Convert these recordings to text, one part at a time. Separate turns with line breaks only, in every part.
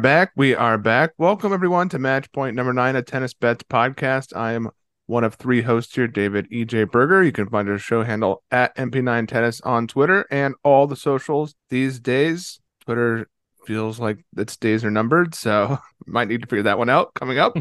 Back. We are back. Welcome everyone to match point number nine of Tennis Bets podcast. I am one of three hosts here, David EJ Berger. You can find our show handle at MP9 Tennis on Twitter and all the socials these days. Twitter feels like its days are numbered, so might need to figure that one out coming up.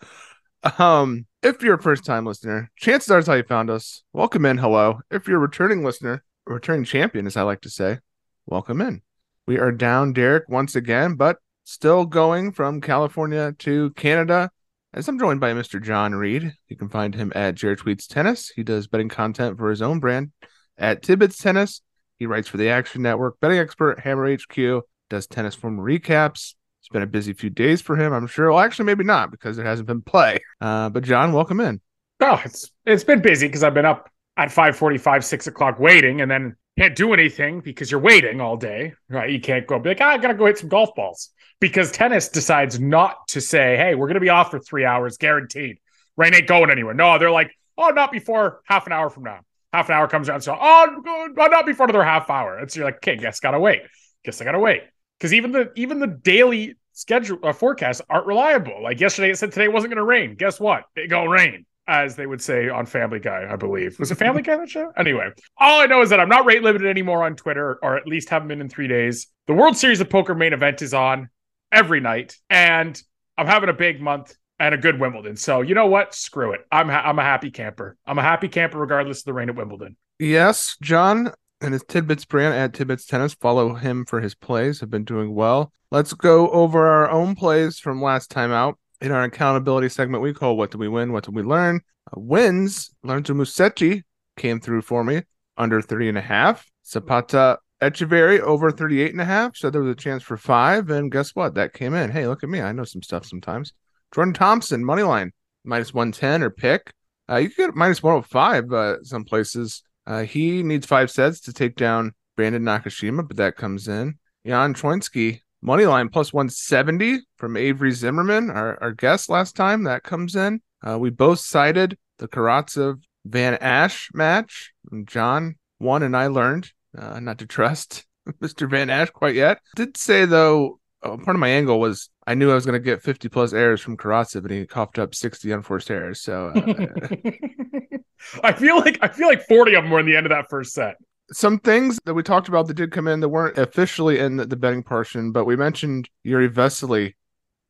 um, if you're a first time listener, chances are how you found us. Welcome in. Hello. If you're a returning listener, a returning champion, as I like to say, welcome in. We are down Derek once again, but still going from California to Canada. As I'm joined by Mr. Jon Reid. You can find him at Jared Tweets Tennis. He does betting content for his own brand at Tidbits Tennis. He writes for the Action Network, betting expert, Hammer HQ, does tennis form recaps. It's been a busy few days for him, I'm sure. Well, actually, maybe not because there hasn't been play. Uh, but Jon, welcome in.
Oh, it's it's been busy because I've been up at 5:45, 6 o'clock waiting, and then can't do anything because you're waiting all day, right? You can't go be like, ah, I gotta go hit some golf balls because tennis decides not to say, hey, we're gonna be off for three hours, guaranteed. Rain ain't going anywhere. No, they're like, oh, not before half an hour from now. Half an hour comes around, so oh, not before another half hour. It's you're like, okay, guess gotta wait. Guess I gotta wait because even the even the daily schedule uh, forecasts aren't reliable. Like yesterday, it said today wasn't gonna rain. Guess what? It gonna rain as they would say on Family Guy, I believe. Was it Family Guy that show? Anyway, all I know is that I'm not rate limited anymore on Twitter, or at least haven't been in three days. The World Series of Poker main event is on every night, and I'm having a big month and a good Wimbledon. So you know what? Screw it. I'm ha- I'm a happy camper. I'm a happy camper regardless of the rain at Wimbledon.
Yes, Jon and his Tidbits brand at Tidbits Tennis. Follow him for his plays. Have been doing well. Let's go over our own plays from last time out in our accountability segment we call what did we win what did we learn? Uh, wins Lorenzo Musetti came through for me under 30 and a half. Zapata Etcheverry over 38 and a half. So there was a chance for five and guess what? That came in. Hey look at me. I know some stuff sometimes. Jordan thompson money line minus 110 or pick. Uh, you can get minus 105 uh, some places. Uh, he needs five sets to take down brandon nakashima but that comes in. Jan Choinski Money line plus 170 from Avery Zimmerman, our, our guest last time. That comes in. Uh, we both cited the Karatsev Van Assche match. John won, and I learned uh, not to trust Mr. Van Assche quite yet. Did say, though, uh, part of my angle was I knew I was going to get 50 plus errors from Karatsev, but he coughed up 60 unforced errors. So uh,
I feel like I feel like 40 of them were in the end of that first set
some things that we talked about that did come in that weren't officially in the, the betting portion, but we mentioned Jiri Vesely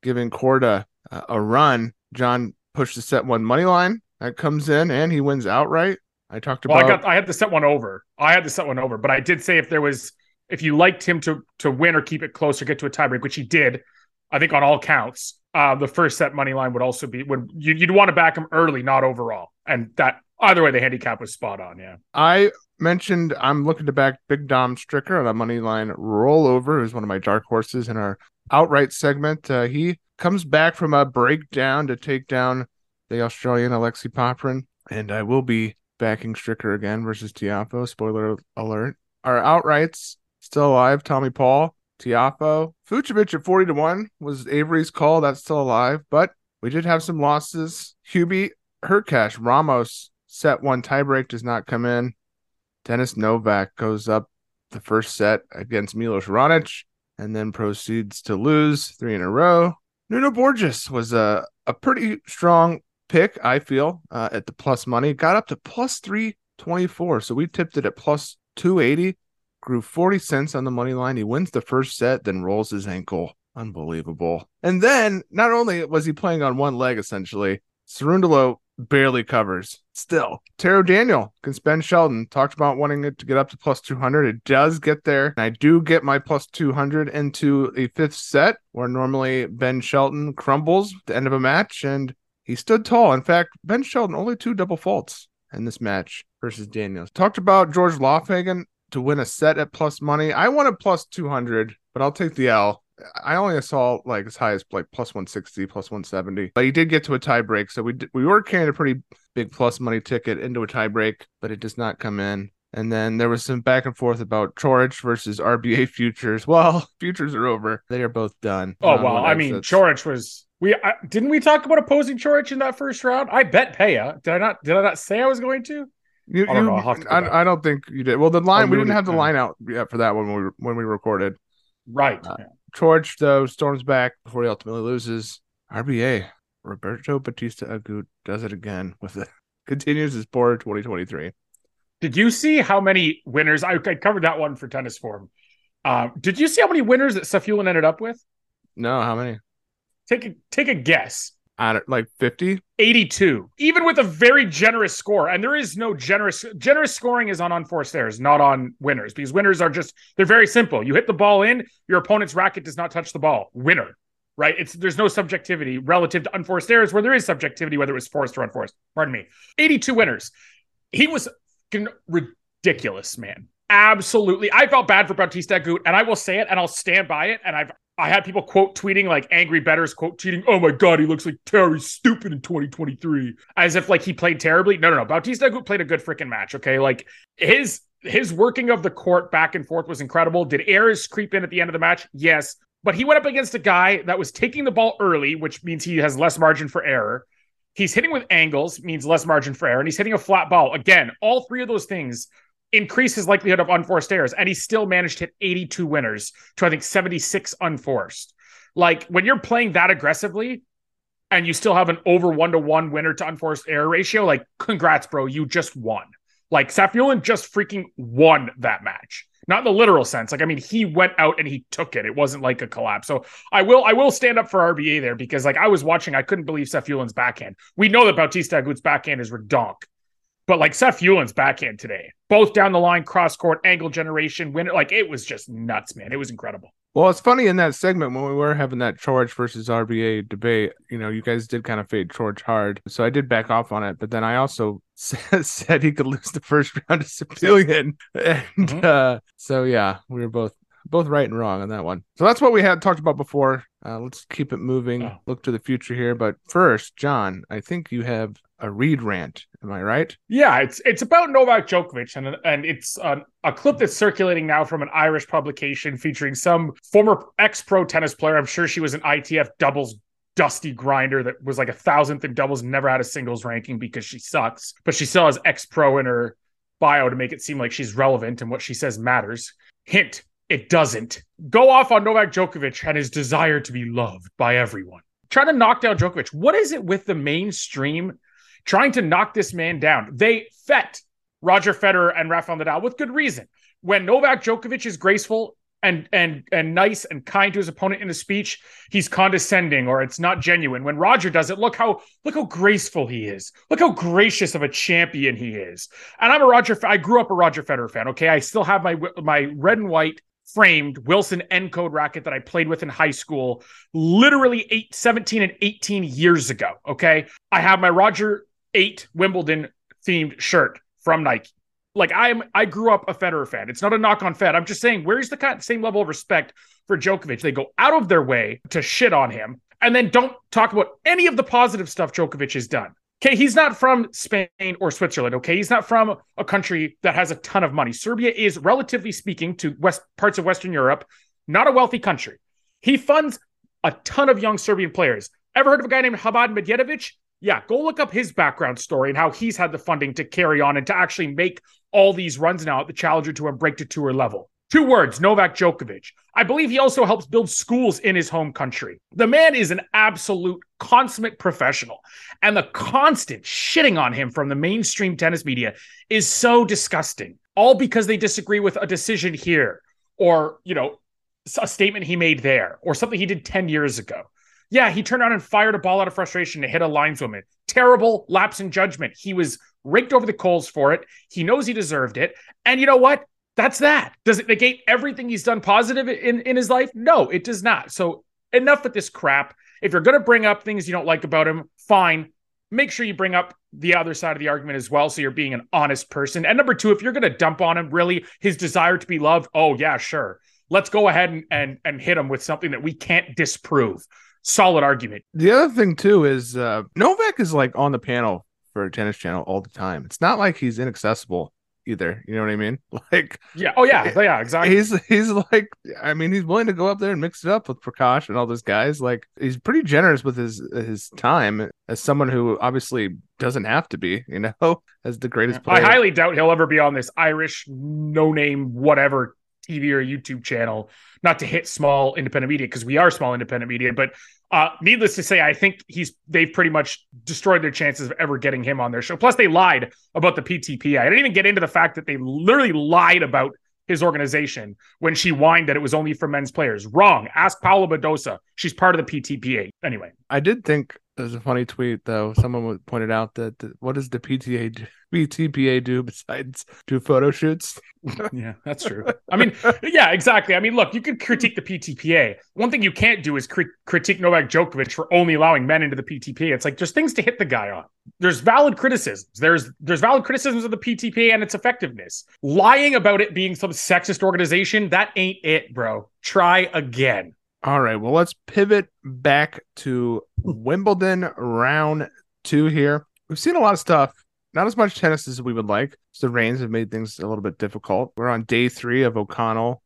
giving Korda uh, a run. John pushed the set one money line that comes in and he wins outright. I talked about.
Well, I got I had to set one over. I had to set one over, but I did say if there was if you liked him to to win or keep it close or get to a tiebreak, which he did, I think on all counts, uh, the first set money line would also be would you, would want to back him early, not overall, and that either way the handicap was spot on. Yeah,
I mentioned I'm looking to back Big Dom Stricker on a money line rollover, who's one of my dark horses in our outright segment. Uh, he comes back from a breakdown to take down the Australian Alexei Popyrin, and I will be backing Stricker again versus Tiafoe. Spoiler alert. Our outrights still alive. Tommy Paul, Tiafoe, Fucsovics at 40 to 1 was Avery's call. That's still alive, but we did have some losses. Hubie, Hurkacz, Ramos, set one tiebreak does not come in. Dennis Novak goes up the first set against Milos Raonic and then proceeds to lose three in a row. Nuno Borges was a, a pretty strong pick, I feel, uh, at the plus money. Got up to plus 324. So we tipped it at plus 280, grew 40 cents on the money line. He wins the first set, then rolls his ankle. Unbelievable. And then not only was he playing on one leg, essentially, Cerundolo barely covers. Still, Taro Daniel against Ben Shelton talked about wanting it to get up to plus 200. It does get there. And I do get my plus 200 into a fifth set where normally Ben Shelton crumbles at the end of a match and he stood tall. In fact, Ben Shelton only two double faults in this match versus Daniels. Talked about George Loffhagen to win a set at plus money. I wanted plus 200, but I'll take the L. I only saw like as high as like plus 160, plus 170. But he did get to a tie break. So we we were carrying a pretty big plus money ticket into a tie break, but it does not come in. And then there was some back and forth about Coric versus RBA futures. Well, futures are over. They are both done.
Oh well, I mean, Coric was we I, didn't we talk about opposing Coric in that first round? I bet Paya. Did I not? Did I not say I was going to?
You, I don't you, know. I, I, don't think you did. Well, the line we didn't have the line out yet for that one when we when we recorded.
Right. Uh,
George, though, storms back before he ultimately loses. RBA, Roberto Bautista Agut does it again with it. Continues his poor 2023.
Did you see how many winners? I, I covered that one for tennis form. Uh, did you see how many winners that Safiullin ended up with?
No, how many?
Take a take a guess.
I don't, like 50?
82, even with a very generous score. And there is no generous generous scoring is on unforced errors, not on winners, because winners are just they're very simple. You hit the ball in, your opponent's racket does not touch the ball. Winner. Right? It's there's no subjectivity relative to unforced errors where there is subjectivity, whether it was forced or unforced. Pardon me. 82 winners. He was ridiculous, man absolutely. I felt bad for Bautista Agut, and I will say it, and I'll stand by it. And I've I had people quote tweeting like angry betters quote tweeting, "Oh my god, he looks like Terry stupid in 2023," as if like he played terribly. No, no, no. Bautista played a good freaking match. Okay, like his his working of the court back and forth was incredible. Did errors creep in at the end of the match? Yes, but he went up against a guy that was taking the ball early, which means he has less margin for error. He's hitting with angles, means less margin for error, and he's hitting a flat ball. Again, all three of those things increase his likelihood of unforced errors, and he still managed to hit 82 winners to I think 76 unforced. Like when you're playing that aggressively and you still have an over one to one winner to unforced error ratio, like congrats, bro, you just won. Like Safiullin just freaking won that match. Not in the literal sense. Like, I mean, he went out and he took it. It wasn't like a collapse. So I will I will stand up for RBA there because like I was watching, I couldn't believe Safiullin's backhand. We know that Bautista Agut's backhand is redonk. But like Seth Safiullin's backhand today, both down the line, cross court, angle generation, winner, like it was just nuts, man. It was incredible.
Well, it's funny in that segment when we were having that George versus RBA debate, you know, you guys did kind of fade George hard. So I did back off on it. But then I also said he could lose the first round to Safiullin. And mm-hmm. uh, so, yeah, we were both both right and wrong on that one. So that's what we had talked about before. Uh, let's keep it moving, oh. look to the future here. But first, Jon, I think you have a Reid rant. Am I right?
Yeah, it's it's about Novak Djokovic, and and it's a clip that's circulating now from an Irish publication featuring some former ex pro tennis player. I'm sure she was an ITF doubles dusty grinder that was like a thousandth in doubles, never had a singles ranking because she sucks, but she still has ex pro in her bio to make it seem like she's relevant and what she says matters. Hint: it doesn't. Go off on Novak Djokovic and his desire to be loved by everyone. Try to knock down Djokovic. What is it with the mainstream trying to knock this man down? They fet Roger Federer and Rafael Nadal with good reason. When Novak Djokovic is graceful and and and nice and kind to his opponent in a speech, he's condescending or it's not genuine. When Roger does it, look how look how graceful he is. Look how gracious of a champion he is. And I'm a Roger. I grew up a Roger Federer fan. Okay, I still have my my red and white framed Wilson nCode racket that I played with in high school, literally eight, 17 and 18 years ago. Okay. I have my Roger 8 Wimbledon themed shirt from Nike. Like I'm, I grew up a Federer fan. It's not a knock on Fed. I'm just saying, where's the kind, same level of respect for Djokovic? They go out of their way to shit on him and then don't talk about any of the positive stuff Djokovic has done. Okay, he's not from Spain or Switzerland. Okay, he's not from a country that has a ton of money. Serbia is, relatively speaking, to west parts of Western Europe, not a wealthy country. He funds a ton of young Serbian players. Ever heard of a guy named Hamad Medjedovic? Yeah, go look up his background story and how he's had the funding to carry on and to actually make all these runs now at the Challenger Tour and break to tour level. Two words Novak Djokovic. I believe he also helps build schools in his home country. The man is an absolute consummate professional. And the constant shitting on him from the mainstream tennis media is so disgusting, all because they disagree with a decision here or, you know, a statement he made there or something he did 10 years ago. Yeah, he turned around and fired a ball out of frustration to hit a lineswoman. Terrible lapse in judgment. He was raked over the coals for it. He knows he deserved it. And you know what? That's that. Does it negate everything he's done positive in, in his life? No, it does not. So enough with this crap. If you're going to bring up things you don't like about him, fine. Make sure you bring up the other side of the argument as well. So you're being an honest person. And number two, if you're going to dump on him, really, his desire to be loved, oh, yeah, sure. Let's go ahead and, and, and hit him with something that we can't disprove. Solid argument.
The other thing, too, is uh, Novak is like on the panel for a tennis channel all the time. It's not like he's inaccessible either. You know what I mean? Like,
yeah, oh yeah, yeah, exactly.
He's he's like, I mean, he's willing to go up there and mix it up with Prakash and all those guys. Like, he's pretty generous with his his time as someone who obviously doesn't have to be, you know, as the greatest player.
I highly doubt he'll ever be on this Irish no name whatever TV or YouTube channel, not to hit small independent media because we are small independent media. But uh, needless to say, I think he's they've pretty much destroyed their chances of ever getting him on their show. Plus, they lied about the PTPA. I didn't even get into the fact that they literally lied about his organization when she whined that it was only for men's players. Wrong. Ask Paula Badosa. She's part of the PTPA. Anyway,
I did think there's a funny tweet though. Someone pointed out that the, what does the PTA PTPA do besides do photo shoots?
yeah, that's true. I mean, yeah, exactly. I mean, look, you can critique the PTPA. One thing you can't do is crit- critique Novak Djokovic for only allowing men into the PTPA. It's like there's things to hit the guy on. There's valid criticisms. There's there's valid criticisms of the PTPA and its effectiveness. Lying about it being some sexist organization, that ain't it, bro. Try again.
All right. Well, let's pivot back to Wimbledon round two here. We've seen a lot of stuff. Not as much tennis as we would like. The rains have made things a little bit difficult. We're on day three of O'Connell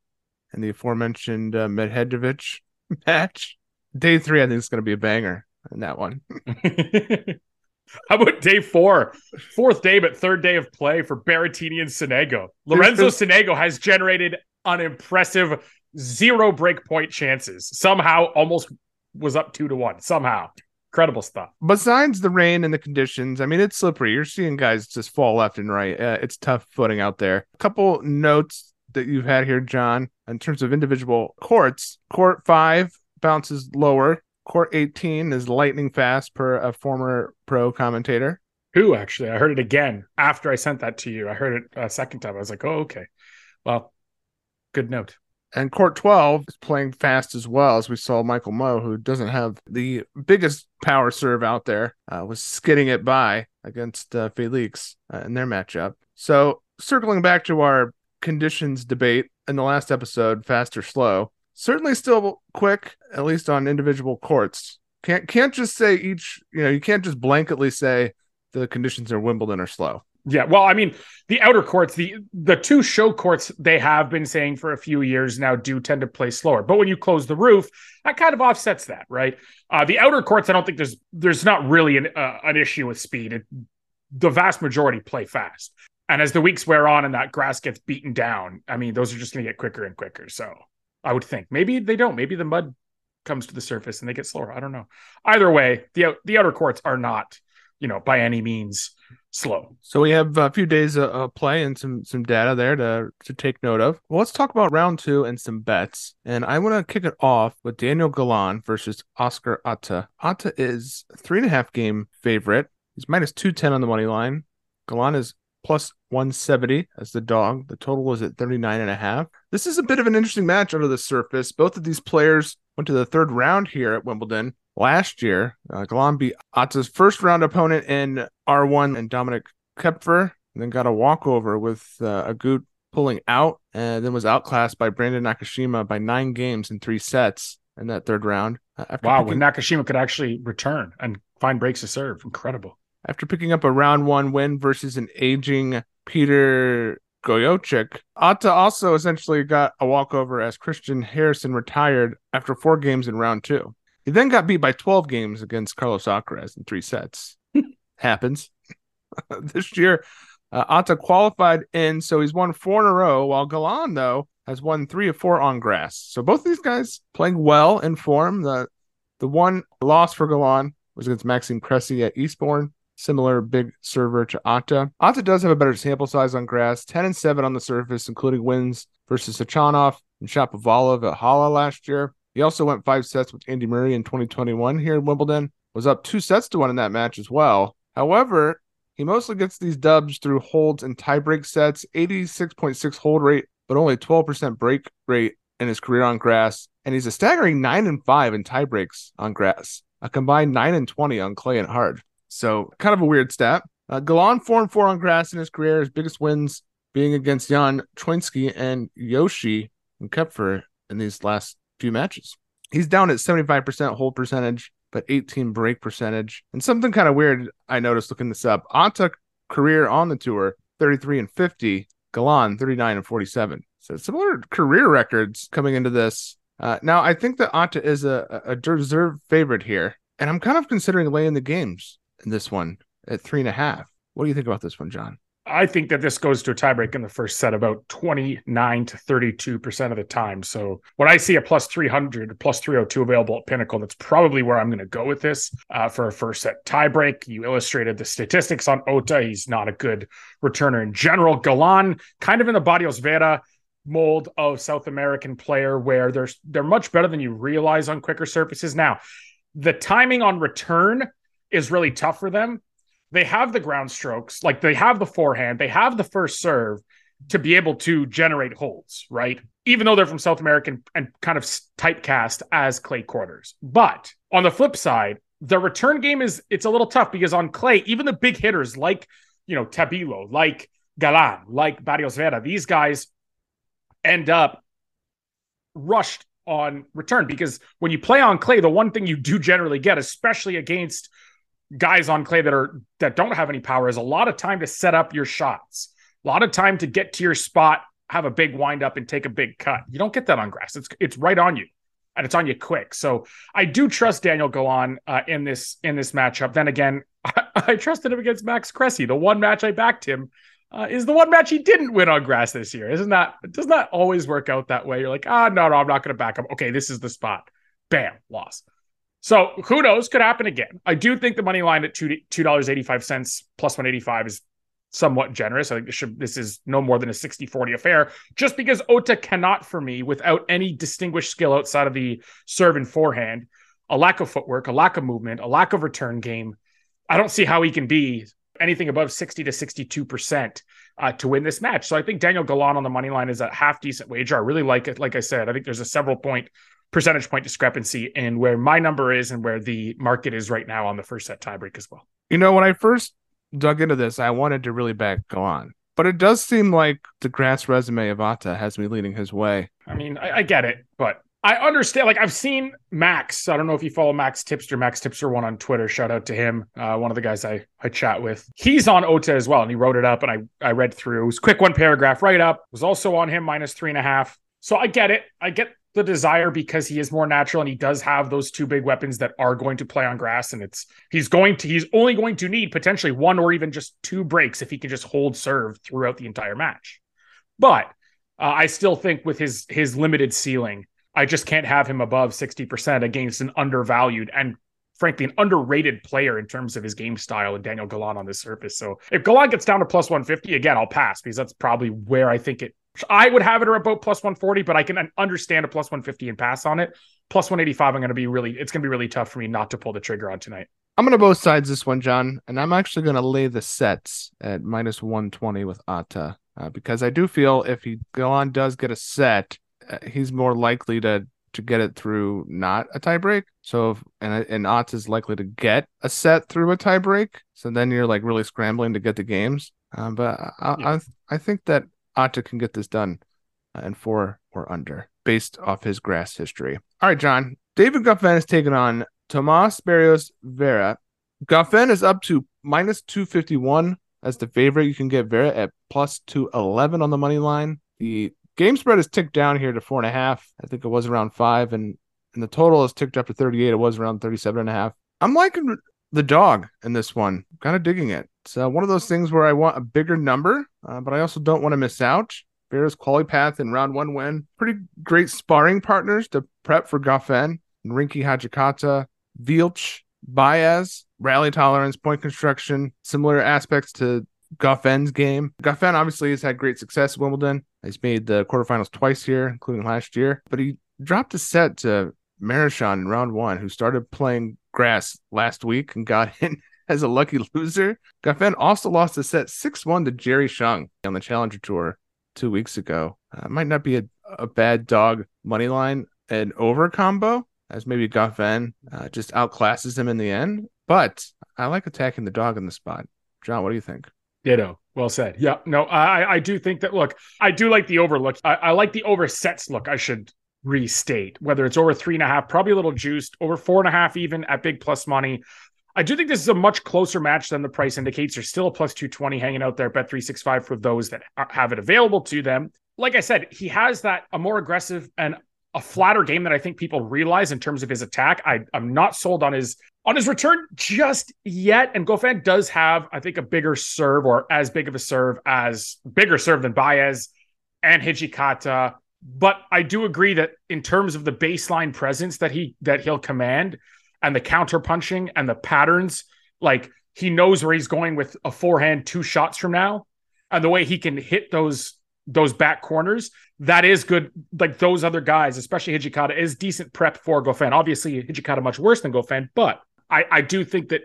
and the aforementioned uh, Medvedev match. Day three, I think, is going to be a banger in that one.
How about day four? Fourth day, but third day of play for Berrettini and Sonego. Lorenzo Sonego has generated an impressive zero break point chances. Somehow almost was up two to one. Somehow. Incredible stuff.
Besides the rain and the conditions, I mean, it's slippery. You're seeing guys just fall left and right. Uh, it's tough footing out there. A couple notes that you've had here, Jon, in terms of individual courts. Court five bounces lower. Court 18 is lightning fast, per a former pro commentator.
Who actually? I heard it again after I sent that to you. I heard it a second time. I was like, oh, okay. Well, good note.
And court 12 is playing fast as well, as we saw Michael Mmoh, who doesn't have the biggest power serve out there, uh, was skidding it by against uh, Felix uh, in their matchup. So, circling back to our conditions debate in the last episode, fast or slow, certainly still quick, at least on individual courts. Can't can't just say each, you know, you can't just blanketly say the conditions are Wimbledon are slow.
Yeah, well, I mean, the outer courts, the the two show courts they have been saying for a few years now do tend to play slower. But when you close the roof, that kind of offsets that, right? Uh, the outer courts, I don't think there's there's not really an uh, an issue with speed. It, the vast majority play fast, and as the weeks wear on and that grass gets beaten down, I mean, those are just going to get quicker and quicker. So I would think maybe they don't. Maybe the mud comes to the surface and they get slower. I don't know. Either way, the the outer courts are not, you know, by any means slow.
So we have a few days of play and some some data there to to take note of. Well, let's talk about round two and some bets. And I want to kick it off with Daniel Galan versus Oscar Otte. Otte is three and a half game favorite. He's minus two ten on the money line. Galan is plus 170 as the dog. The total was at 39 and a half. This is a bit of an interesting match under the surface. Both of these players went to the third round here at Wimbledon last year. Uh, Galan beat first round opponent in R1 and Dominik Koepfer, and then got a walkover with uh, Agut pulling out, and then was outclassed by Brandon Nakashima by nine games in three sets in that third round.
Uh, wow, picking... when Nakashima could actually return and find breaks to serve, incredible.
After picking up a round one win versus an aging Peter Gojowczyk, Otte also essentially got a walkover as Christian Harrison retired after four games in round two. He then got beat by 12 games against Carlos Alcaraz in three sets. Happens. this year, uh, Otte qualified in, so he's won four in a row, while Galan, though, has won three of four on grass. So both of these guys playing well in form. The the one loss for Galan was against Maxime Cressy at Eastbourne. Similar big server to Otte. Otte does have a better sample size on grass, 10 and 7 on the surface, including wins versus Khachanov and Shapovalov at Halle last year. He also went five sets with Andy Murray in 2021 here in Wimbledon, was up two sets to one in that match as well. However, he mostly gets these dubs through holds and tiebreak sets, 86.6 hold rate, but only 12% break rate in his career on grass. And he's a staggering 9 and 5 in tiebreaks on grass, a combined 9 and 20 on clay and hard. So, kind of a weird stat. Uh, Galan 4 and 4 on grass in his career. His biggest wins being against Jan Choinski and Yoshi and Koepfer in these last few matches. He's down at 75% hold percentage, but 18 break percentage. And something kind of weird I noticed looking this up. Otte career on the tour, 33 and 50. Galan, 39 and 47. So similar career records coming into this. Uh, now, I think that Otte is a, a deserved favorite here. And I'm kind of considering laying the games in this one at three and a half. What do you think about this one, Jon?
I think that this goes to a tiebreak in the first set about 29 to 32% of the time. So when I see a plus 300, plus 302 available at Pinnacle, that's probably where I'm going to go with this uh, for a first set tiebreak. You illustrated the statistics on Otte. He's not a good returner in general. Galan, kind of in the Barrios Vera mold of South American player where they're, they're much better than you realize on quicker surfaces. Now, the timing on return is really tough for them they have the ground strokes, like they have the forehand, they have the first serve to be able to generate holds, right? Even though they're from South American and kind of typecast as clay courters. But on the flip side, the return game is it's a little tough because on clay, even the big hitters like you know Tabilo, like Galan, like Barrios Vera, these guys end up rushed on return because when you play on clay, the one thing you do generally get, especially against guys on clay that are that don't have any power is a lot of time to set up your shots, a lot of time to get to your spot, have a big wind up, and take a big cut. You don't get that on grass. It's it's right on you, and it's on you quick. So I do trust Daniel Galan uh, in this in this matchup. Then again, I, I trusted him against Max Cressy. The one match I backed him. Uh, is the one match he didn't win on grass this year. Isn't that does not always work out that way? You're like, ah, no, no, I'm not going to back him. Okay, this is the spot. Bam, loss. So who knows? Could happen again. I do think the money line at two dollars eighty five cents plus one eighty five is somewhat generous. I think this should this is no more than a 60-40 affair. Just because Otte cannot for me without any distinguished skill outside of the serve and forehand, a lack of footwork, a lack of movement, a lack of return game. I don't see how he can be anything above 60 to 62% uh, to win this match. So I think Daniel Galan on the money line is a half decent wager. I really like it. Like I said, I think there's a several point percentage point discrepancy in where my number is and where the market is right now on the first set tiebreak as well.
You know, when I first dug into this, I wanted to really back Galan. But it does seem like the grass resume of Otte has me leading his way.
I mean, I, I get it, but I understand. Like I've seen Max. I don't know if you follow Max Tipster, Max Tipster one on Twitter. Shout out to him. Uh, one of the guys I I chat with. He's on Otte as well, and he wrote it up, and I I read through. It was quick one paragraph right up. Was also on him minus three and a half. So I get it. I get the desire because he is more natural and he does have those two big weapons that are going to play on grass and it's he's going to he's only going to need potentially one or even just two breaks if he can just hold serve throughout the entire match but uh, i still think with his his limited ceiling i just can't have him above 60% against an undervalued and frankly an underrated player in terms of his game style and Daniel Galan on this surface. So if Galan gets down to plus 150 again, I'll pass because that's probably where I think it I would have it at about plus 140, but I can understand a plus 150 and pass on it. Plus 185, I'm going to be really, it's going to be really tough for me not to pull the trigger on tonight.
I'm going to both sides this one, Jon, and I'm actually going to lay the sets at minus 120 with Otte uh, because I do feel if he Galan does get a set, uh, he's more likely to to get it through not a tiebreak. So if, and and Otte is likely to get a set through a tiebreak. So then you're like really scrambling to get the games. Um, but I, yeah. I I think that Otte can get this done uh, in four or under based off his grass history. All right, Jon. David Goffin is taking on Tomas Barrios Vera. Goffin is up to minus 251 as the favorite. You can get Vera at plus 211 on the money line. The game spread is ticked down here to four and a half. I think it was around five, and, and the total is ticked up to 38. It was around 37 and a half. I'm liking the dog in this one. Kind of digging it. It's uh, one of those things where I want a bigger number, uh, but I also don't want to miss out. Bears quality path in round one win. Pretty great sparring partners to prep for Goffin, Rinky Hijikata, Vilch, Baez, rally tolerance, point construction, similar aspects to Goffin's game. Goffin obviously has had great success at Wimbledon. He's made the quarterfinals twice here, including last year, but he dropped a set to Marchand in round one, who started playing grass last week and got in as a lucky loser. Goffin also lost a set 6 1 to Jerry Shang on the Challenger Tour two weeks ago. Uh, might not be a, a bad dog money line and over combo, as maybe Goffin uh, just outclasses him in the end. But I like attacking the dog in the spot. Jon, what do you think?
Ditto. Well said. Yeah. No, I I do think that. Look, I do like the overlook. I, I like the over sets look. I should restate whether it's over three and a half, probably a little juiced, over four and a half even at big plus money. I do think this is a much closer match than the price indicates. There's still a plus 220 hanging out there, bet 365 for those that have it available to them. Like I said, he has that a more aggressive and a flatter game that I think people realize in terms of his attack. I, I'm not sold on his on his return just yet. And Goffin does have, I think, a bigger serve or as big of a serve as bigger serve than Baez and Hijikata. But I do agree that in terms of the baseline presence that he that he'll command and the counter punching and the patterns, like he knows where he's going with a forehand two shots from now, and the way he can hit those those back corners, that is good. Like those other guys, especially Hijikata, is decent prep for Goffin. Obviously, Hijikata much worse than Goffin, but I, I do think that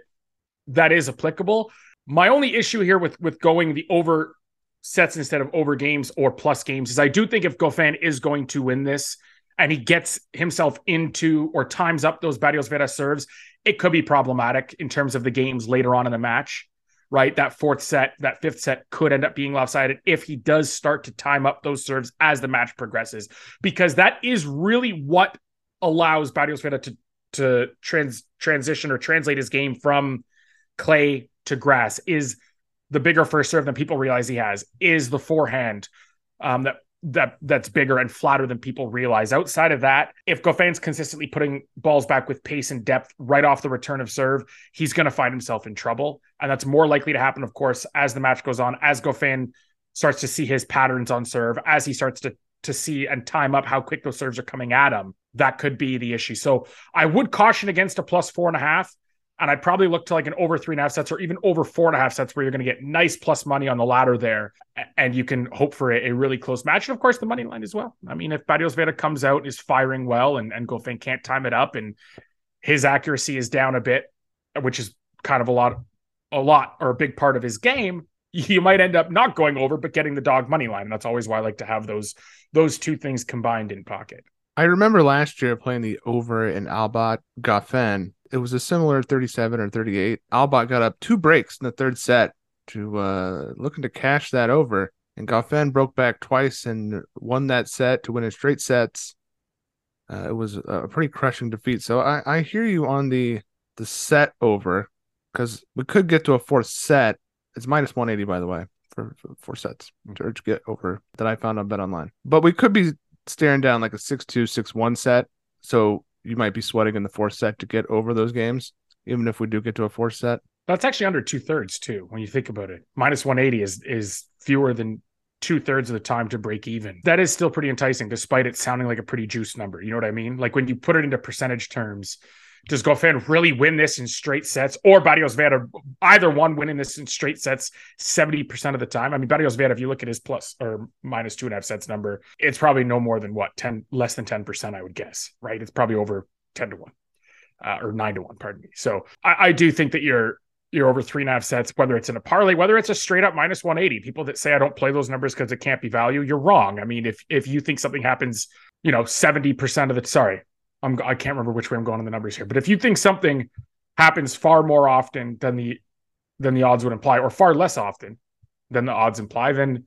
that is applicable. My only issue here with with going the over sets instead of over games or plus games is I do think if Goffin is going to win this and he gets himself into or times up those Barrios Vera serves, it could be problematic in terms of the games later on in the match. Right, that fourth set, that fifth set could end up being lopsided if he does start to time up those serves as the match progresses, because that is really what allows Barrios Vera to to trans transition or translate his game from clay to grass is the bigger first serve than people realize he has is the forehand um, that that that's bigger and flatter than people realize. Outside of that, if Goffin's consistently putting balls back with pace and depth right off the return of serve, he's going to find himself in trouble, and that's more likely to happen, of course, as the match goes on, as Goffin starts to see his patterns on serve, as he starts to to see and time up how quick those serves are coming at him. That could be the issue. So I would caution against a plus four and a half. And I'd probably look to like an over three and a half sets or even over four and a half sets where you're going to get nice plus money on the ladder there. And you can hope for a, a really close match. And of course, the money line as well. I mean, if Barrios Vera comes out, is firing well, and, and Goffin can't time it up, and his accuracy is down a bit, which is kind of a lot, a lot or a big part of his game, you might end up not going over, but getting the dog money line. That's always why I like to have those those two things combined in pocket.
I remember last year playing the over in Albot Goffin. It was a similar 37 or 38. Albot got up two breaks in the third set to uh looking to cash that over. And Goffin broke back twice and won that set to win in straight sets. Uh, it was a pretty crushing defeat. So I, I hear you on the the set over because we could get to a fourth set. It's minus 180, by the way, for, for four sets to get over that I found on Bet Online. But we could be staring down like a 6 2, 6 1 set. So you might be sweating in the fourth set to get over those games, even if we do get to a fourth set.
That's actually under two thirds too, when you think about it. Minus 180 is is fewer than two thirds of the time to break even. That is still pretty enticing, despite it sounding like a pretty juice number. You know what I mean? Like when you put it into percentage terms, does Goffin really win this in straight sets or Barrios Vera, either one winning this in straight sets 70% of the time? I mean, Barrios Vera, if you look at his plus or minus two and a half sets number, it's probably no more than what, 10, less than 10%, I would guess, right? It's probably over 10 to one uh, or nine to one, pardon me. So I, I do think that you're, you're over three and a half sets, whether it's in a parlay, whether it's a straight up minus 180. People that say I don't play those numbers because it can't be value, you're wrong. I mean, if if you think something happens, you know, 70% of the sorry, I'm I can't remember which way I'm going on the numbers here, but if you think something happens far more often than the than the odds would imply, or far less often than the odds imply, then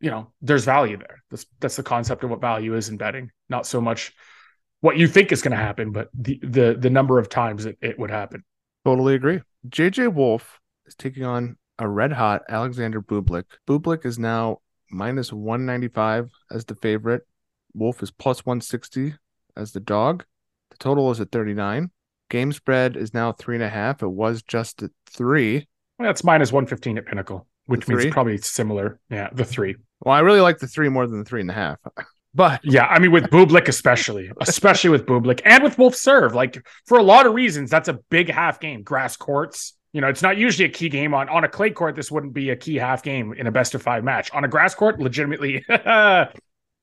you know there's value there. That's that's the concept of what value is in betting, not so much what you think is going to happen, but the the the number of times it, it would happen.
Totally agree. JJ Wolf is taking on a red hot Alexander Bublik. Bublik is now minus 195 as the favorite. Wolf is plus 160 as the dog. The total is at 39. Game spread is now three and a half. It was just at three.
Well, that's minus 115 at Pinnacle, which means probably similar. Yeah, the three.
Well, I really like the three more than the three and a half. But
yeah, I mean with Bublik especially, especially with Bublik and with Wolf Serve, like for a lot of reasons, that's a big half game. Grass courts, you know, it's not usually a key game on on a clay court. This wouldn't be a key half game in a best of five match. On a grass court, legitimately, it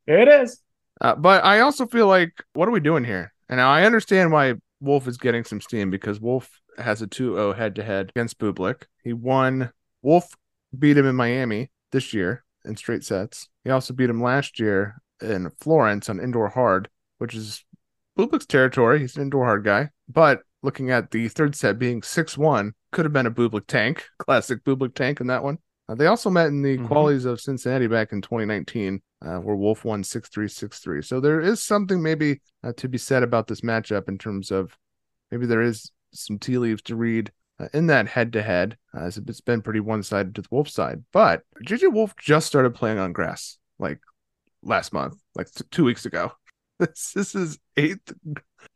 is.
Uh, but I also feel like, what are we doing here? And I understand why Wolf is getting some steam because Wolf has a 2 0 head to head against Bublik. He won, Wolf beat him in Miami this year in straight sets. He also beat him last year in Florence on indoor hard, which is Bublik's territory. He's an indoor hard guy. But looking at the third set being 6 1, could have been a Bublik tank, classic Bublik tank in that one. Uh, they also met in the mm-hmm. qualities of Cincinnati back in 2019 uh, where Wolf won 6 3 6 3. So there is something maybe uh, to be said about this matchup in terms of maybe there is some tea leaves to read uh, in that head to head, as it's been pretty one sided to the Wolf side. But JJ Wolf just started playing on grass like last month, like two weeks ago. This, this is eighth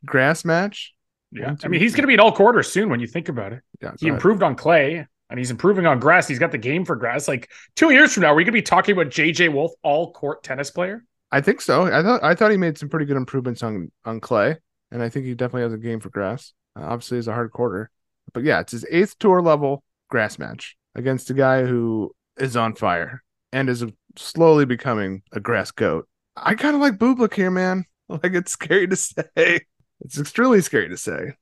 grass match
Yeah,
One,
I mean he's going to be an all courter soon when you think about it.
Yeah,
He improved on clay and he's improving on grass. He's got the game for grass. Like two years from now, we're going to be talking about JJ Wolf, all court tennis player.
I think so. I thought I thought he made some pretty good improvements on on clay, and I think he definitely has a game for grass. Uh, obviously, he's a hard courter, but yeah, it's his eighth tour level grass match against a guy who is on fire and is slowly becoming a grass goat. I kind of like Bublik here, man. Like it's scary to say. It's extremely scary to say.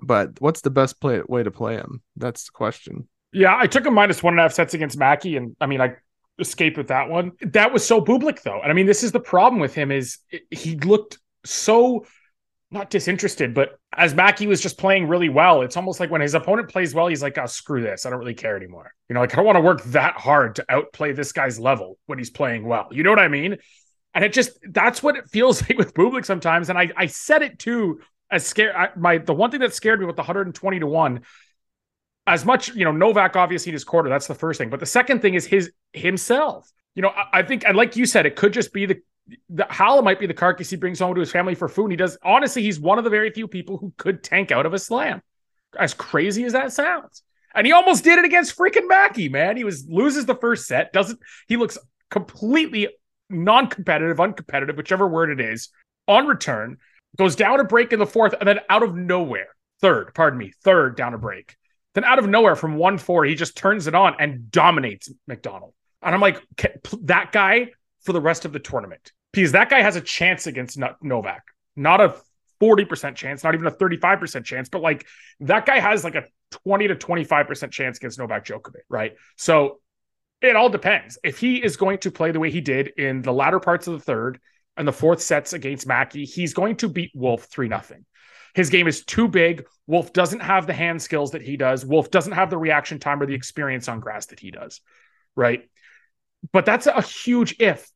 But what's the best play way to play him? That's the question.
Yeah, I took a minus one and a half sets against Mackie, and I mean, I escaped with that one. That was so Bublik, though. And I mean, this is the problem with him is he looked so not disinterested, but as Mackie was just playing really well, it's almost like when his opponent plays well, he's like, oh, screw this. I don't really care anymore. You know, like I don't want to work that hard to outplay this guy's level when he's playing well. You know what I mean? And it just that's what it feels like with Bublik sometimes. And I I said it too as scared. I, my the one thing that scared me with the 120 to one as much, you know, Novak obviously in his quarter. That's the first thing. But the second thing is his himself. You know, I, I think, and like you said, it could just be the the Hal might be the carcass he brings home to his family for food. And he does. Honestly, he's one of the very few people who could tank out of a slam. As crazy as that sounds, and he almost did it against freaking Mackie. Man, he was loses the first set. Doesn't he looks completely non-competitive, uncompetitive, whichever word it is. On return, goes down a break in the fourth, and then out of nowhere, third, pardon me, third down a break. Then out of nowhere from one four, he just turns it on and dominates McDonald. And I'm like, that guy for the rest of the tournament because that guy has a chance against Novak, not a 40% chance, not even a 35% chance, but like that guy has like a 20 to 25% chance against Novak Djokovic, right? So it all depends. If he is going to play the way he did in the latter parts of the third and the fourth sets against Mackie, he's going to beat Wolf 3 nothing. His game is too big. Wolf doesn't have the hand skills that he does. Wolf doesn't have the reaction time or the experience on grass that he does, right? But that's a huge if.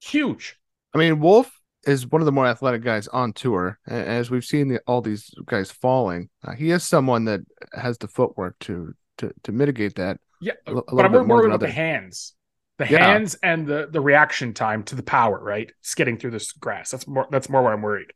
Huge.
I mean, Wolf is one of the more athletic guys on tour. As we've seen the, all these guys falling, uh, he is someone that has the footwork to to to mitigate that.
Yeah, but I'm
more,
more about the hands, the
Yeah.
hands and the the reaction time to the power, right? Skidding through this grass. That's more. That's more where I'm worried.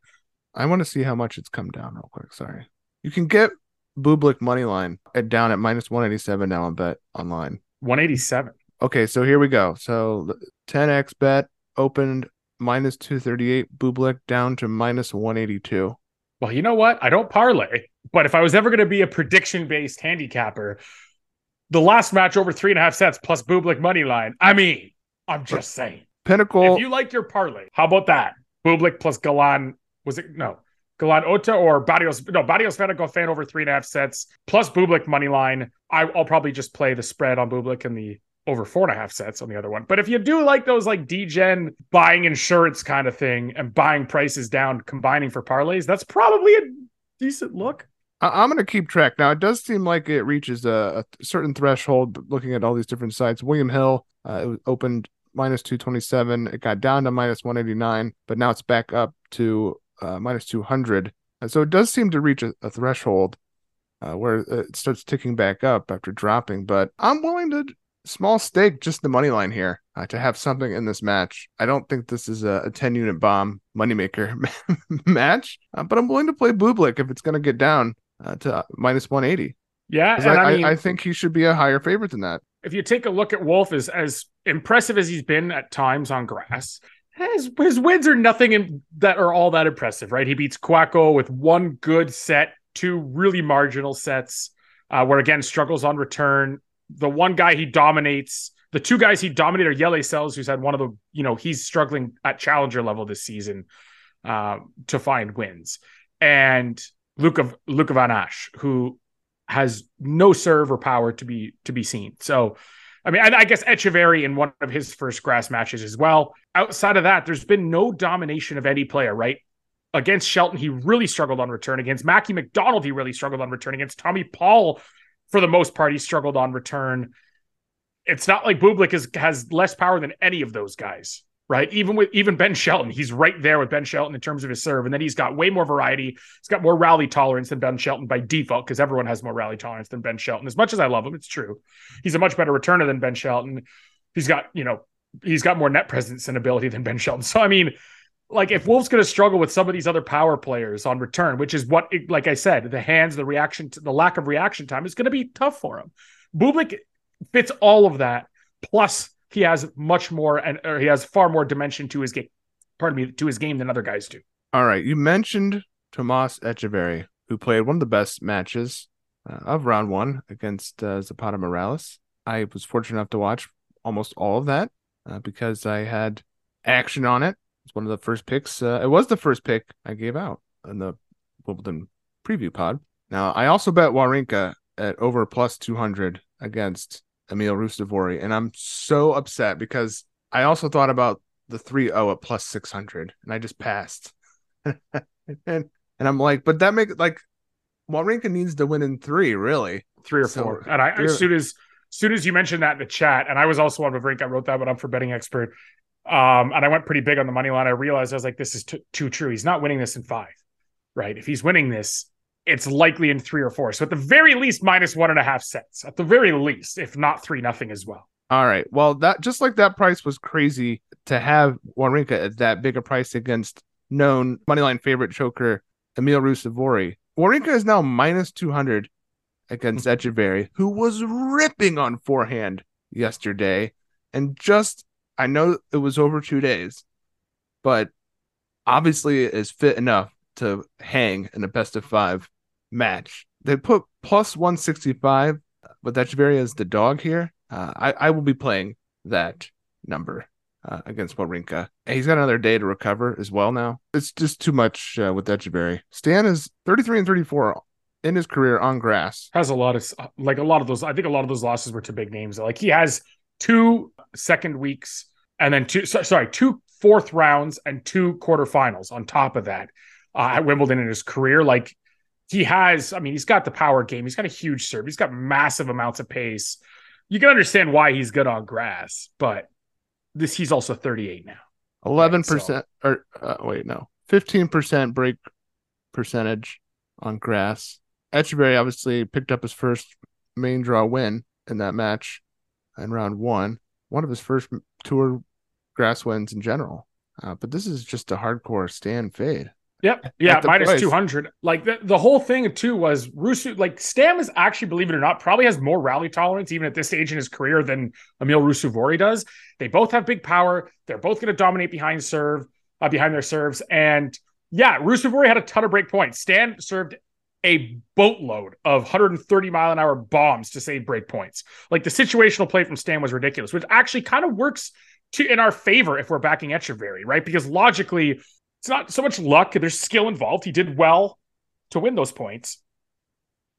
I want to see how much it's come down real quick. Sorry, you can get Bublik money line at down at minus one eighty seven now on bet online.
187.
Okay, so here we go. So 10x bet opened minus 238, Bublik down to minus 182.
Well, you know what? I don't parlay, but if I was ever going to be a prediction based handicapper, the last match over three and a half sets plus Bublik money line. I mean, I'm just saying.
Pinnacle,
If you like your parlay, how about that? Bublik plus Galan. Was it no? Galan Otte or Barrios? No, Barrios Vertigo fan over three and a half sets plus Bublik money line. I, I'll probably just play the spread on Bublik and the over four and a half sets on the other one. But if you do like those like DGen buying insurance kind of thing and buying prices down, combining for parlays, that's probably a decent look.
I- I'm going to keep track. Now, it does seem like it reaches a, a certain threshold looking at all these different sites. William Hill, uh, it was opened minus 227. It got down to minus 189, but now it's back up to uh, minus 200. And so it does seem to reach a, a threshold uh, where it starts ticking back up after dropping. But I'm willing to small stake just the money line here uh, to have something in this match. I don't think this is a, a 10 unit bomb moneymaker match, uh, but I'm willing to play Bublik if it's going to get down uh, to uh, minus 180.
Yeah,
I,
I, mean,
I think he should be a higher favorite than that.
if you take a look at Wolf, as as impressive as he's been at times on grass, his his wins are nothing in, that are all that impressive, right? He beats Quaco with one good set, two really marginal sets, uh, where again struggles on return. The one guy he dominates, the two guys he dominated are Yele Sells, who's had one of the, you know, he's struggling at challenger level this season uh, to find wins, and Luca Luca Van Assche, who has no serve or power to be to be seen. So, I mean, I, I guess Etcheverry in one of his first grass matches as well. Outside of that, there's been no domination of any player, right? Against Shelton, he really struggled on return. Against Mackie McDonald, he really struggled on return. Against Tommy Paul, for the most part, he struggled on return. It's not like Bublik is, has less power than any of those guys, right? Even with even Ben Shelton, he's right there with Ben Shelton in terms of his serve, and then he's got way more variety. He's got more rally tolerance than Ben Shelton by default because everyone has more rally tolerance than Ben Shelton. As much as I love him, it's true. He's a much better returner than Ben Shelton. He's got you know he's got more net presence and ability than Ben Shelton. So I mean, like if Wolf's going to struggle with some of these other power players on return, which is what, like I said, the hands, the reaction, to, the lack of reaction time is going to be tough for him. Bublik fits all of that. Plus, he has much more, and or he has far more dimension to his game. Pardon me, to his game than other guys do.
All right, you mentioned Tomas Etcheverry, who played one of the best matches uh, of round one against uh, Zapata Miralles. I was fortunate enough to watch almost all of that uh, because I had action on it. It's one of the first picks. Uh, it was the first pick I gave out in the Wimbledon preview pod. Now, I also bet Wawrinka at over plus 200 against Emil Ruusuvuori, and I'm so upset because I also thought about the 3 0 at plus 600, and I just passed. and, and I'm like, but that make like Wawrinka needs to win in three, really.
Three or so, four. And I, as soon as, as soon as you mentioned that in the chat, and I was also on Wawrinka, I wrote that, but I'm for betting expert. Um, and I went pretty big on the money line. I realized I was like, this is t- too true. He's not winning this in five, right? If he's winning this, it's likely in three or four. So at the very least, minus one and a half sets. At the very least, if not three nothing as well.
All right. Well, that just like that price was crazy to have Wawrinka at that big a price against known moneyline favorite choker Emil Ruusuvuori. Wawrinka is now minus two hundred against hmm. Etcheverry, who was ripping on forehand yesterday, and just I know it was over two days, but obviously is fit enough to hang in a best of five match. They put plus 165 with Etcheverry as the dog here. Uh, I, I will be playing that number uh, against Wawrinka. He's got another day to recover as well now. It's just too much uh, with Etcheverry. Stan is 33 and 34 in his career on grass.
Has a lot of, like a lot of those, I think a lot of those losses were to big names. Like he has two second weeks and then two so, sorry two fourth rounds and two quarterfinals on top of that uh, at Wimbledon in his career. Like he has, I mean, he's got the power game. He's got a huge serve. He's got massive amounts of pace. You can understand why he's good on grass, but this he's also 38 now.
11 percent so. or uh, wait, no, 15 percent break percentage on grass. Etcheverry obviously picked up his first main draw win in that match in round one. One of his first tour grass wins in general. Uh, but this is just a hardcore Stan fade.
Yep. Yeah. Minus 200. Like the, the whole thing, too, was Rusu, like Stan is actually, believe it or not, probably has more rally tolerance, even at this stage in his career, than Emil Ruusuvuori does. They both have big power. They're both going to dominate behind serve, uh, behind their serves. And yeah, Ruusuvuori had a ton of break points. Stan served a boatload of 130 mile an hour bombs to save break points. Like the situational play from Stan was ridiculous, which actually kind of works to in our favor if we're backing Etcheverry, right? Because logically, it's not so much luck. There's skill involved. He did well to win those points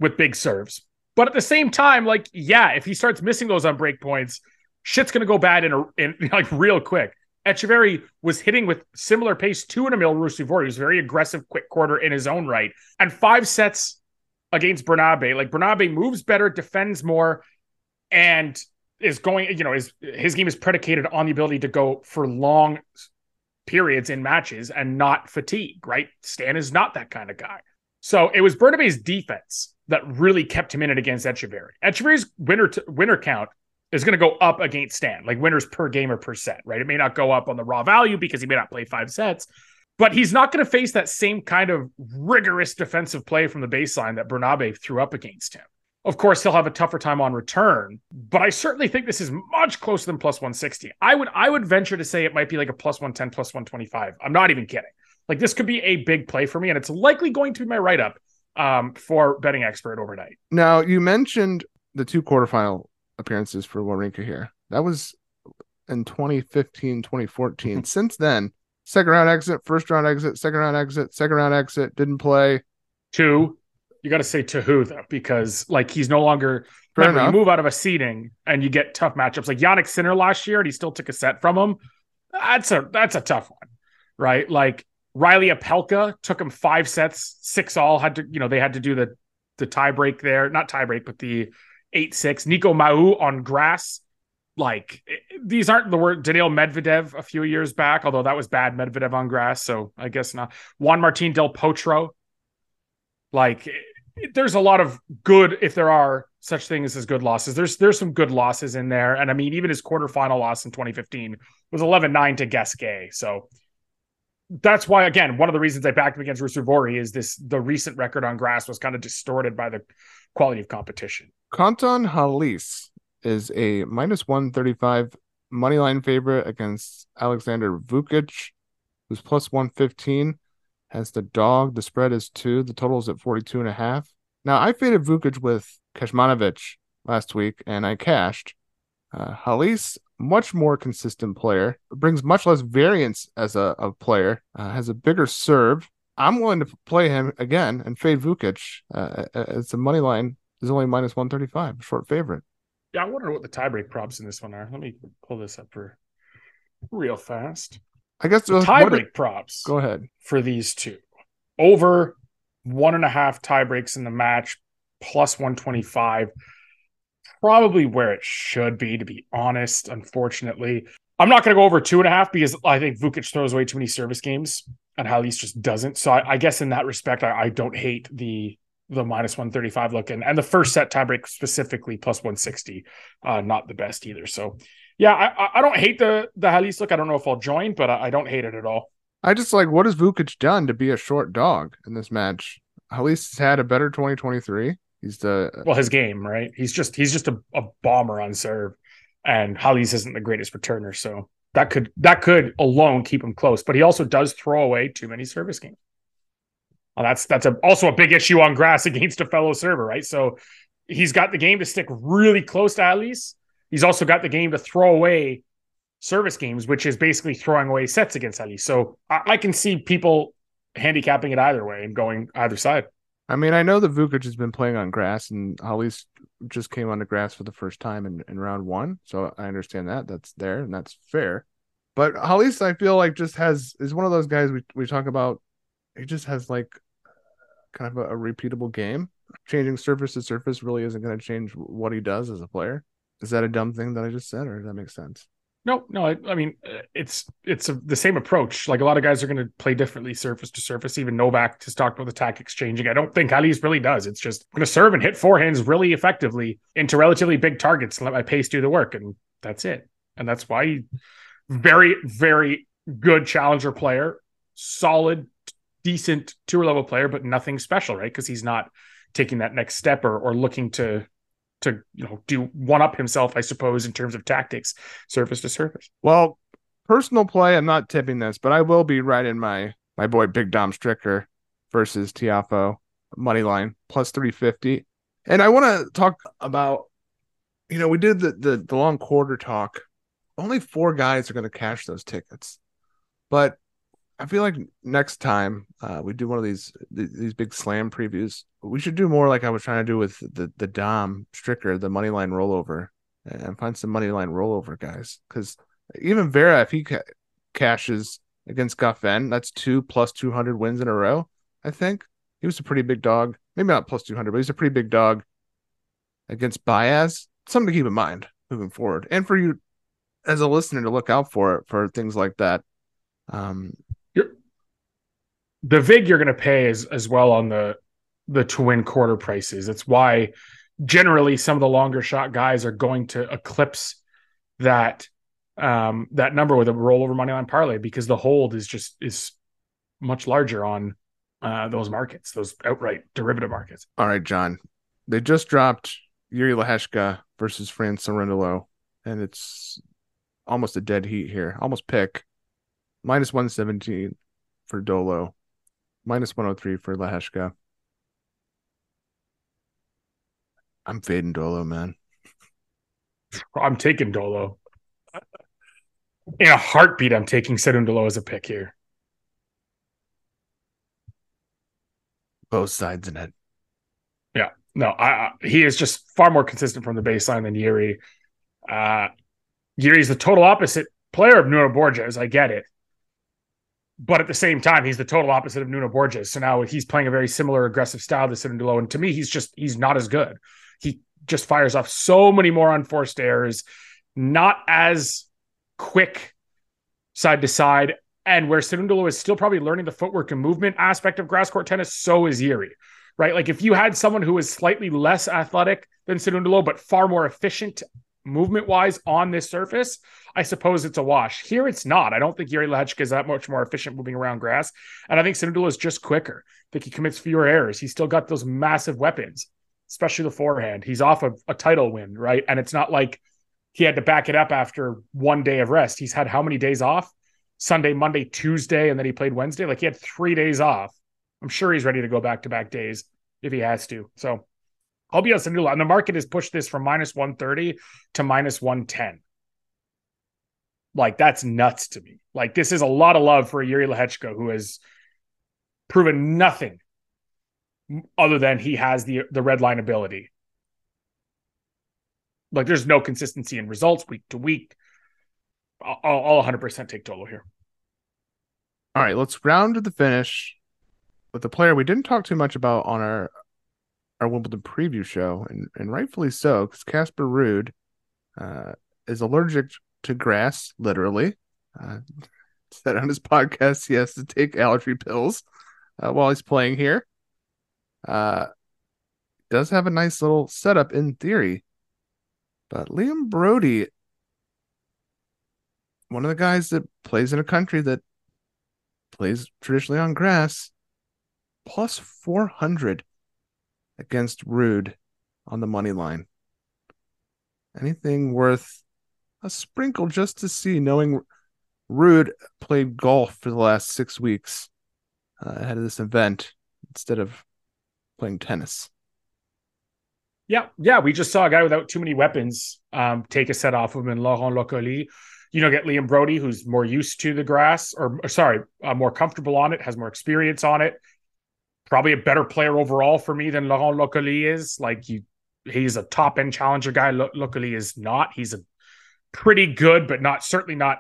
with big serves. But at the same time, like, yeah, if he starts missing those on break points, shit's gonna go bad in a in like real quick. Etcheverry was hitting with similar pace to an Emil Ruusuvuori. He was very aggressive, quick courter in his own right. And five sets against Bernabe. Like Bernabe moves better, defends more, and is going, you know, his his game is predicated on the ability to go for long periods in matches and not fatigue, right? Stan is not that kind of guy. So it was Bernabe's defense that really kept him in it against Etcheverry. Etcheverry's winner t- winner count is going to go up against Stan, like winners per game or per set, right? It may not go up on the raw value because he may not play five sets, but he's not going to face that same kind of rigorous defensive play from the baseline that Bernabe threw up against him. Of course, he'll have a tougher time on return, but I certainly think this is much closer than plus 160. I would I would venture to say it might be like a plus 110, plus 125. I'm not even kidding. Like this could be a big play for me, and it's likely going to be my write up um, for betting expert overnight.
Now you mentioned the two quarterfinal appearances for Wawrinka here. That was in 2015, 2014. Since then, second round exit, first round exit, second round exit, second round exit, didn't play.
Two. You got to say to who though, because like he's no longer. remember, you move out of a seeding and you get tough matchups. Like Jannik Sinner last year, and he still took a set from him. That's a that's a tough one, right? Like Reilly Opelka took him five sets, six all. Had to you know they had to do the the tie break there, not tie break, but the eight six. Nico Mahut on grass. Like eh, these aren't the word Daniil Medvedev a few years back, although that was bad Medvedev on grass. So I guess not. Juan Martin del Potro. Like eh, there's a lot of good if there are such things as good losses. There's there's some good losses in there. And I mean, even his quarterfinal loss in 2015 was 11-9 to Gasquet. So that's why again one of the reasons I backed him against Ruusuvuori is this the recent record on grass was kind of distorted by the quality of competition.
Quentin Halys is a minus 135 money line favorite against Alexander Vukic, who's plus 115. Has the dog. The spread is two. The total is at 42 and a half. Now, I faded Vukic with Kecmanovic last week and I cashed. Uh, Halys, much more consistent player, brings much less variance as a, a player, uh, has a bigger serve. I'm willing to play him again and fade Vukic. Uh, it's a money line is only minus 135, short favorite.
Yeah, I wonder what the tiebreak props in this one are. Let me pull this up for real fast.
I guess
the tiebreak props.
Go ahead.
for these two. Over one and a half tiebreaks in the match plus 125 probably where it should be to be honest unfortunately. I'm not going to go over two and a half because i think vukic throws away too many service games and halys just doesn't. So i, I guess in that respect I, I, don't hate the the minus 135 look. And, and the first set tiebreak specifically plus 160 uh not the best either. So yeah i i don't hate the the halys look i don't know if i'll join but i, I don't hate it at all
I just like what has Vukic done to be a short dog in this match? Halys has had a better 2023. He's the
well, his game, right? He's just he's just a, a bomber on serve, and Halys isn't the greatest returner, so that could that could alone keep him close. But he also does throw away too many service games. Well, that's that's a, also a big issue on grass against a fellow server, right? So he's got the game to stick really close to Halys. He's also got the game to throw away service games, which is basically throwing away sets against Ali. So I, I, can see people handicapping it either way and going either side.
I mean, I know that Vukic has been playing on grass and Halys just came on the grass for the first time in, in round one. So I understand that. That's there and that's fair. But Halys, I feel like just has is one of those guys we, we talk about. He just has like kind of a, a repeatable game. Changing surface to surface really isn't going to change what he does as a player. Is that a dumb thing that I just said, or does that make sense?
No, no. I, I mean, uh, it's it's a, the same approach. Like a lot of guys are going to play differently, surface to surface. Even Novak has talked about the tactics changing. I don't think Halys really does. It's just going to serve and hit forehands really effectively into relatively big targets and let my pace do the work, and that's it. And that's why very, very good challenger player, solid, decent tour level player, but nothing special, right? Because he's not taking that next step or or looking to to you know do one up himself, I suppose, in terms of tactics, surface to surface.
Well, personal play, I'm not tipping this, but I will be right in my my boy Big Dom Stricker versus Tiafoe money line plus 350. And I want to talk about, you know, we did the, the the long quarter talk. Only four guys are going to cash those tickets, but I feel like next time uh, we do one of these these big slam previews, we should do more like I was trying to do with the the Dom Stricker, the money line rollover, and find some money line rollover guys. Because even Vera, if he ca- cashes against Goffin, that's two plus two hundred wins in a row. I think he was a pretty big dog. Maybe not plus two hundred, but he's a pretty big dog against Baez. Something to keep in mind moving forward, and for you as a listener to look out for it for things like that. Um,
the vig you're going to pay is as well on the the twin quarter prices. It's why generally some of the longer shot guys are going to eclipse that um that number with a rollover money line parlay because the hold is just is much larger on uh those markets, those outright derivative markets.
All right, John. They just dropped Jiri Lehecka versus Fran Cerundolo, and it's almost a dead heat here. Almost pick. Minus 117 for Dolo minus 103 for Lehecka. I'm fading Dolo, man.
I'm taking Dolo. In a heartbeat, I'm taking Cerundolo as a pick here.
Both sides in it.
Yeah. No, I, he is just far more consistent from the baseline than Jiri. Uh, Jiri's the total opposite player of Nuno Borges. I get it but at the same time, he's the total opposite of Nuno Borges. So now he's playing a very similar aggressive style to Cerundolo. And to me, he's just he's not as good. He just fires off so many more unforced errors, not as quick side to side. And where Cerundolo is still probably learning the footwork and movement aspect of grass court tennis, so is Jiri. Right? Like if you had someone who is slightly less athletic than Cerundolo, but far more efficient movement wise on this surface, I suppose it's a wash. Here it's not. I don't think Yuri Lehecka is that much more efficient moving around grass. And I think Cerundolo is just quicker. I think he commits fewer errors. He's still got those massive weapons, especially the forehand. He's off of a title win, right? And it's not like he had to back it up after one day of rest. He's had how many days off? Sunday, Monday, Tuesday, and then he played Wednesday. Like he had three days off. I'm sure he's ready to go back to back days if he has to. So I'll be on Cerundolo. And the market has pushed this from minus 130 to minus 110. Like that's nuts to me. Like this is a lot of love for Yuri Lehecka, who has proven nothing other than he has the the red line ability. Like there's no consistency in results week to week. I'll, I'll 100% take Dolo here.
All right, let's round to the finish with the player we didn't talk too much about on our our Wimbledon preview show, and, and rightfully so, because Casper Ruud uh, is allergic to grass, literally. Uh, said on his podcast he has to take allergy pills uh, while he's playing here. Uh, does have a nice little setup in theory, but Liam Broady, one of the guys that plays in a country that plays traditionally on grass, plus 400 against Ruud on the money line. Anything worth a sprinkle just to see, knowing Ruud played golf for the last six weeks uh, ahead of this event instead of playing tennis.
Yeah, yeah, we just saw a guy without too many weapons um, take a set off of him in Laurent Lokoli. You know, get Liam Broady, who's more used to the grass, or, or sorry, uh, more comfortable on it, has more experience on it. Probably a better player overall for me than Laurent Lokoli is. Like you, he's a top end challenger guy. Lokoli is not. He's a pretty good, but not certainly not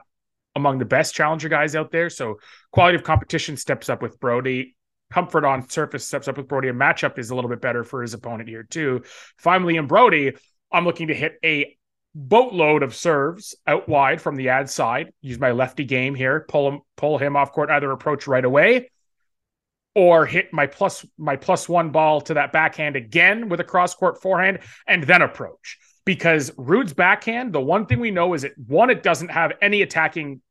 among the best challenger guys out there. So quality of competition steps up with Broady. Comfort on surface steps up with Broady. A matchup is a little bit better for his opponent here too. I'm Liam Broady, I'm looking to hit a boatload of serves out wide from the ad side. Use my lefty game here. Pull him, pull him off court. Either approach right away, or hit my plus my plus one ball to that backhand again with a cross court forehand, and then approach. Because Ruud's backhand, the one thing we know is it one, it doesn't have any attacking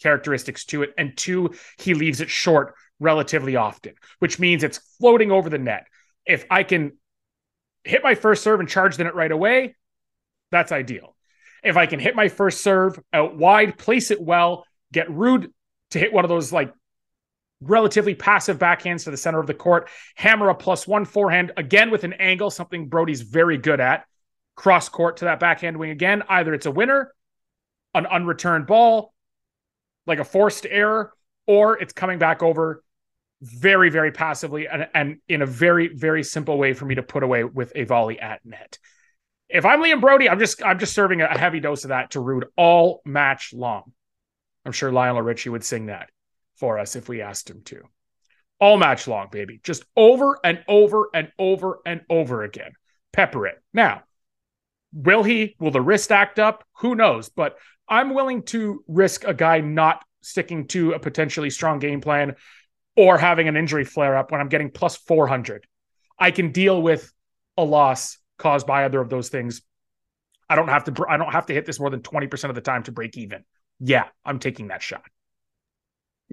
characteristics to it, and two, he leaves it short relatively often, which means it's floating over the net. If I can hit my first serve and charge the net right away, that's ideal. If I can hit my first serve out wide, place it well, get Ruud to hit one of those like relatively passive backhands to the center of the court, hammer a plus one forehand again with an angle, something Broady's very good at. Cross court to that backhand wing again. Either it's a winner, an unreturned ball, like a forced error, or it's coming back over very, very passively and, and in a very, very simple way for me to put away with a volley at net. If I'm Liam Broady, I'm just I'm just serving a heavy dose of that to Ruud all match long. I'm sure Lionel Richie would sing that for us if we asked him to. All match long, baby. Just over and over and over and over again. Pepper it. Now, will he? Will the wrist act up? Who knows? But I'm willing to risk a guy not sticking to a potentially strong game plan or having an injury flare up when I'm getting plus 400. I can deal with a loss caused by either of those things. I don't have to I don't have to hit this more than 20% of the time to break even. Yeah, I'm taking that shot.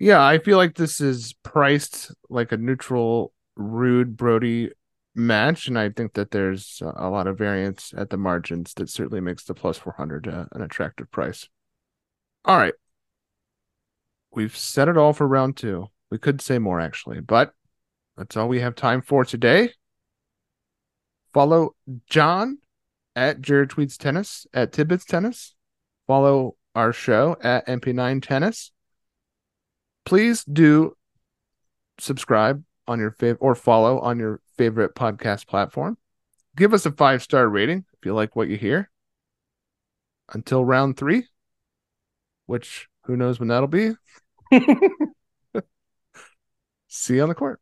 Yeah, I feel like this is priced like a neutral Ruud Broady match and I think that there's a lot of variance at the margins that certainly makes the plus 400 uh, an attractive price. All right. We've said it all for round 2. We could say more actually, but that's all we have time for today. Follow Jon at Jared Tweets Tennis at Tidbits Tennis. Follow our show at MP9 Tennis. Please do subscribe on your favorite or follow on your favorite podcast platform. Give us a five star rating if you like what you hear. Until round three, which who knows when that'll be. See you on the court.